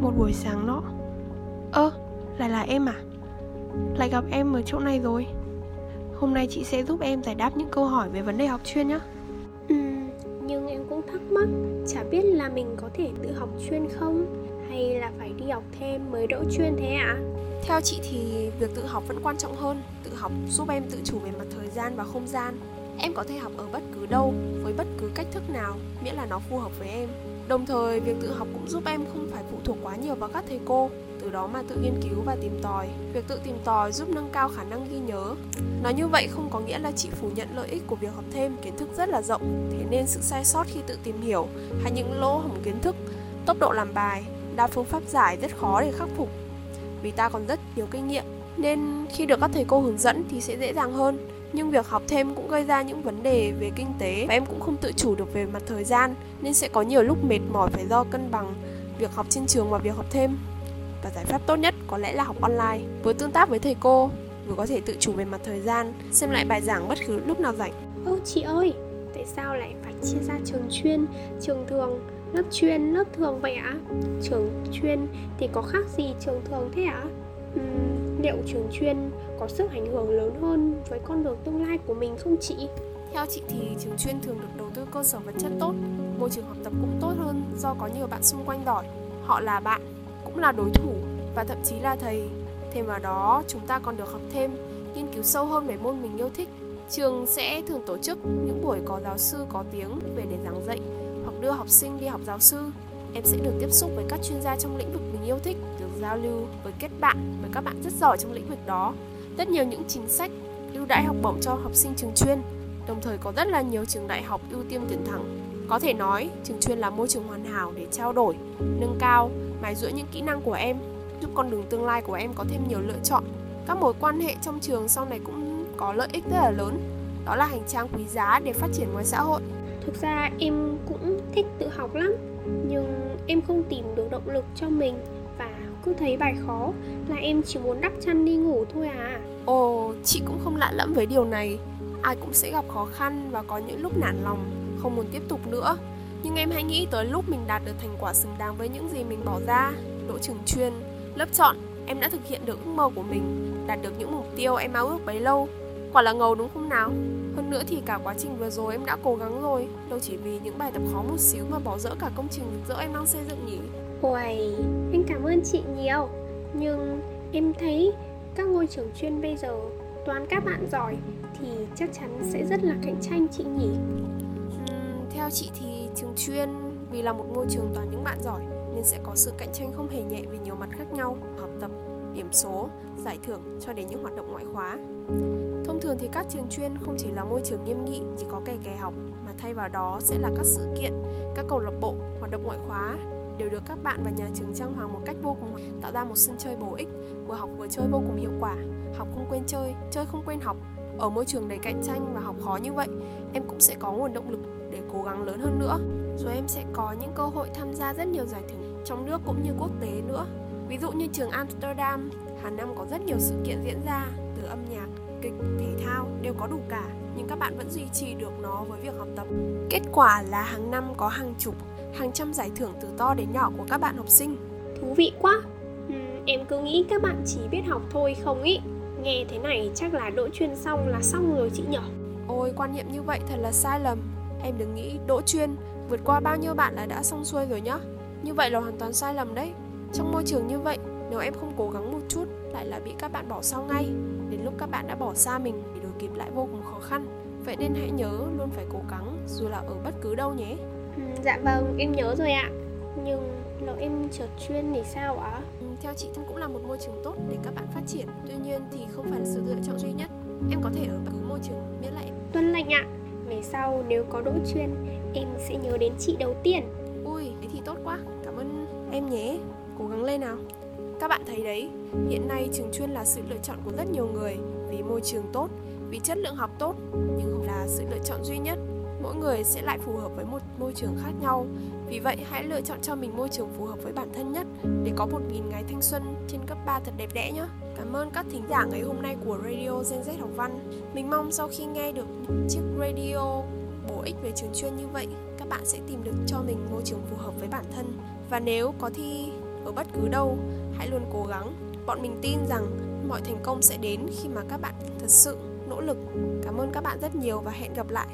một buổi sáng đó Ơ, lại là em à? Lại gặp em ở chỗ này rồi Hôm nay chị sẽ giúp em giải đáp những câu hỏi về vấn đề học chuyên nhé Ừ, nhưng em cũng thắc mắc Chả biết là mình có thể tự học chuyên không Hay là phải đi học thêm mới đỗ chuyên thế ạ? À? Theo chị thì việc tự học vẫn quan trọng hơn Tự học giúp em tự chủ về mặt thời gian và không gian Em có thể học ở bất cứ đâu, với bất cứ cách thức nào, miễn là nó phù hợp với em Đồng thời, việc tự học cũng giúp em không phải phụ thuộc quá nhiều vào các thầy cô từ đó mà tự nghiên cứu và tìm tòi. Việc tự tìm tòi giúp nâng cao khả năng ghi nhớ. Nói như vậy không có nghĩa là chị phủ nhận lợi ích của việc học thêm kiến thức rất là rộng thế nên sự sai sót khi tự tìm hiểu hay những lỗ hổng kiến thức tốc độ làm bài đa phương pháp giải rất khó để khắc phục. Vì ta còn rất nhiều kinh nghiệm nên khi được các thầy cô hướng dẫn thì sẽ dễ dàng hơn nhưng việc học thêm cũng gây ra những vấn đề về kinh tế và em cũng không tự chủ được về mặt thời gian, nên sẽ có nhiều lúc mệt mỏi phải do cân bằng việc học trên trường và việc học thêm. Và giải pháp tốt nhất có lẽ là học online. Vừa tương tác với thầy cô, vừa có thể tự chủ về mặt thời gian, xem lại bài giảng bất cứ lúc nào rảnh. Ô, chị ơi, tại sao lại phải chia ra trường chuyên, trường thường, lớp chuyên, lớp thường vậy ạ? Trường chuyên thì có khác gì trường thường thế ạ? à? Liệu trường chuyên có sức ảnh hưởng lớn hơn với con đường tương lai của mình không chị? Theo chị thì trường chuyên thường được đầu tư cơ sở vật chất tốt, môi trường học tập cũng tốt hơn do có nhiều bạn xung quanh giỏi, họ là bạn, cũng là đối thủ và thậm chí là thầy. Thêm vào đó, chúng ta còn được học thêm, nghiên cứu sâu hơn về môn mình yêu thích. Trường sẽ thường tổ chức những buổi có giáo sư có tiếng về để giảng dạy hoặc đưa học sinh đi học giáo sư. Em sẽ được tiếp xúc với các chuyên gia trong lĩnh vực mình yêu thích giao lưu với kết bạn, với các bạn rất giỏi trong lĩnh vực đó. Rất nhiều những chính sách ưu đãi học bổng cho học sinh trường chuyên, đồng thời có rất là nhiều trường đại học ưu tiên tuyển thẳng. Có thể nói, trường chuyên là môi trường hoàn hảo để trao đổi, nâng cao, mài dưỡng những kỹ năng của em, giúp con đường tương lai của em có thêm nhiều lựa chọn. Các mối quan hệ trong trường sau này cũng có lợi ích rất là lớn. Đó là hành trang quý giá để phát triển ngoài xã hội. Thực ra em cũng thích tự học lắm, nhưng em không tìm được động lực cho mình cứ thấy bài khó, là em chỉ muốn đắp chăn đi ngủ thôi à. Ồ, chị cũng không lạ lẫm với điều này. Ai cũng sẽ gặp khó khăn và có những lúc nản lòng, không muốn tiếp tục nữa. Nhưng em hãy nghĩ tới lúc mình đạt được thành quả xứng đáng với những gì mình bỏ ra. Đỗ trường chuyên, lớp chọn, em đã thực hiện được ước mơ của mình, đạt được những mục tiêu em ao ước bấy lâu. Quả là ngầu đúng không nào? Hơn nữa thì cả quá trình vừa rồi em đã cố gắng rồi. Đâu chỉ vì những bài tập khó một xíu mà bỏ dỡ cả công trình rực rỡ em đang xây dựng nhỉ? Uầy, anh cảm ơn chị nhiều. Nhưng em thấy các ngôi trường chuyên bây giờ toàn các bạn giỏi thì chắc chắn sẽ rất là cạnh tranh chị nhỉ? Uhm, Theo chị thì trường chuyên vì là một ngôi trường toàn những bạn giỏi nên sẽ có sự cạnh tranh không hề nhẹ về nhiều mặt khác nhau học tập điểm số giải thưởng cho đến những hoạt động ngoại khóa. Thông thường thì các trường chuyên không chỉ là môi trường nghiêm nghị chỉ có kè kè học mà thay vào đó sẽ là các sự kiện các câu lạc bộ hoạt động ngoại khóa đều được các bạn và nhà trường trang hoàng một cách vô cùng, tạo ra một sân chơi bổ ích. Vừa học vừa chơi vô cùng hiệu quả, học không quên chơi chơi không quên học. Ở môi trường đầy cạnh tranh và học khó như vậy, em cũng sẽ có nguồn động lực để cố gắng lớn hơn nữa. Rồi em sẽ có những cơ hội tham gia rất nhiều giải thưởng trong nước cũng như quốc tế nữa. Ví dụ như trường Amsterdam hàng năm có rất nhiều sự kiện diễn ra, từ âm nhạc, kịch, thể thao đều có đủ cả, nhưng các bạn vẫn duy trì được nó với việc học tập. Kết quả là hàng năm có hàng chục hàng trăm giải thưởng từ to đến nhỏ của các bạn học sinh. Thú vị quá. Ừ, em cứ nghĩ các bạn chỉ biết học thôi không ý. Nghe thế này chắc là đỗ chuyên xong là xong rồi chị nhỏ ôi quan niệm như vậy thật là sai lầm. Em đừng nghĩ đỗ chuyên vượt qua bao nhiêu bạn là đã xong xuôi rồi nhá. Như vậy là hoàn toàn sai lầm đấy. Trong môi trường như vậy nếu em không cố gắng một chút lại là bị các bạn bỏ sau ngay. Đến lúc các bạn đã bỏ xa mình thì đuổi kịp lại vô cùng khó khăn. Vậy nên hãy nhớ luôn phải cố gắng dù là ở bất cứ đâu nhé ừ, dạ vâng em nhớ rồi ạ. Nhưng lỡ em trượt chuyên thì sao ạ? Ừ, theo chị cũng là một môi trường tốt để các bạn phát triển. Tuy nhiên thì không phải là sự lựa chọn duy nhất. Em có thể ở bất cứ môi trường miễn là em tuân lệnh ạ. Về sau nếu có đỗ chuyên em sẽ nhớ đến chị đầu tiên. Ui thế thì tốt quá. Cảm ơn em nhé. Cố gắng lên nào. Các bạn thấy đấy hiện nay trường chuyên là sự lựa chọn của rất nhiều người vì môi trường tốt vì chất lượng học tốt nhưng không là sự lựa chọn duy nhất mỗi người sẽ lại phù hợp với một môi trường khác nhau. Vì vậy, hãy lựa chọn cho mình môi trường phù hợp với bản thân nhất để có một nghìn ngày thanh xuân trên cấp 3 thật đẹp đẽ nhé. Cảm ơn các thính giả ngày hôm nay của Radio Gen Z học văn. Mình mong sau khi nghe được chiếc radio bổ ích về trường chuyên như vậy, các bạn sẽ tìm được cho mình môi trường phù hợp với bản thân. Và nếu có thi ở bất cứ đâu, hãy luôn cố gắng. Bọn mình tin rằng mọi thành công sẽ đến khi mà các bạn thật sự nỗ lực. Cảm ơn các bạn rất nhiều và hẹn gặp lại.